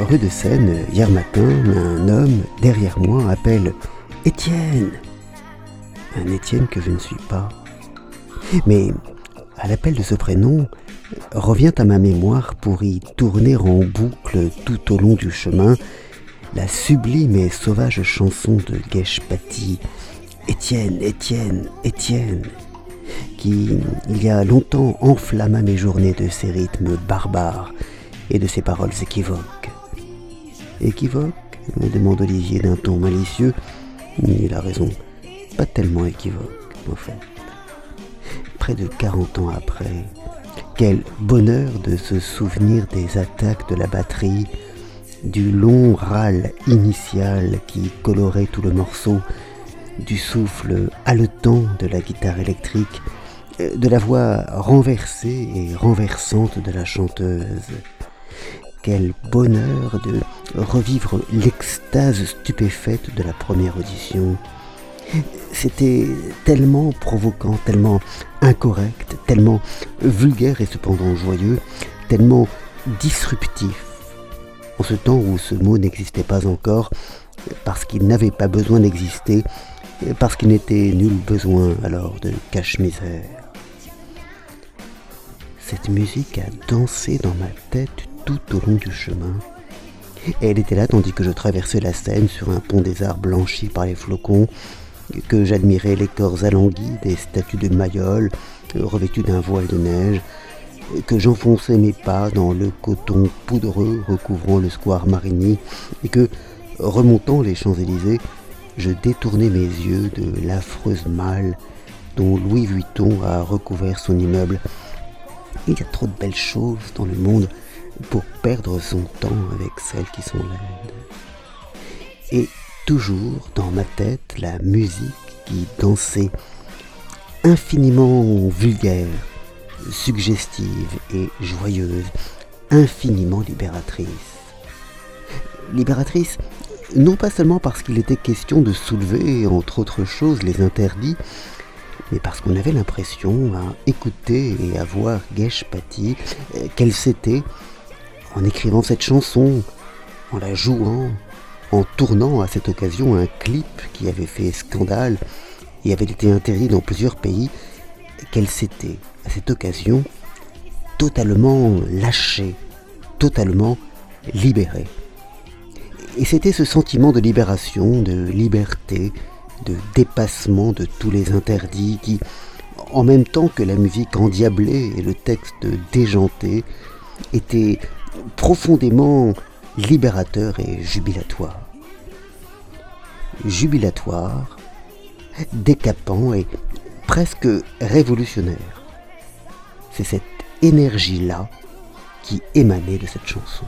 rue de Seine, hier matin, un homme derrière moi appelle Étienne. Un Étienne que je ne suis pas. Mais à l'appel de ce prénom, revient à ma mémoire pour y tourner en boucle tout au long du chemin la sublime et sauvage chanson de Geshpati, Étienne, Étienne, Étienne, qui, il y a longtemps, enflamma mes journées de ses rythmes barbares et de ses paroles équivoques. Équivoque me demande Olivier d'un ton malicieux. Il a raison, pas tellement équivoque, en fait. Près de 40 ans après, quel bonheur de se souvenir des attaques de la batterie, du long râle initial qui colorait tout le morceau, du souffle haletant de la guitare électrique, de la voix renversée et renversante de la chanteuse. Quel bonheur de revivre l'extase stupéfaite de la première audition. C'était tellement provoquant, tellement incorrect, tellement vulgaire et cependant joyeux, tellement disruptif. En ce temps où ce mot n'existait pas encore, parce qu'il n'avait pas besoin d'exister, parce qu'il n'était nul besoin alors de cache-misère. Cette musique a dansé dans ma tête tout au long du chemin. Elle était là tandis que je traversais la Seine sur un pont des arts blanchis par les flocons, que j'admirais les corps alanguis des statues de Mayol revêtues d'un voile de neige, que j'enfonçais mes pas dans le coton poudreux recouvrant le square Marigny, et que, remontant les Champs-Élysées, je détournais mes yeux de l'affreuse malle dont Louis Vuitton a recouvert son immeuble. Il y a trop de belles choses dans le monde pour perdre son temps avec celles qui sont laides. Et toujours dans ma tête la musique qui dansait, infiniment vulgaire, suggestive et joyeuse, infiniment libératrice. Libératrice, non pas seulement parce qu'il était question de soulever, entre autres choses, les interdits, mais parce qu'on avait l'impression, à écouter et à voir Geshpati, qu'elle s'était, en écrivant cette chanson, en la jouant, en tournant à cette occasion un clip qui avait fait scandale et avait été interdit dans plusieurs pays, qu'elle s'était, à cette occasion, totalement lâchée, totalement libérée. Et c'était ce sentiment de libération, de liberté, de dépassement de tous les interdits qui, en même temps que la musique endiablée et le texte déjanté, était profondément libérateur et jubilatoire. Jubilatoire, décapant et presque révolutionnaire. C'est cette énergie-là qui émanait de cette chanson.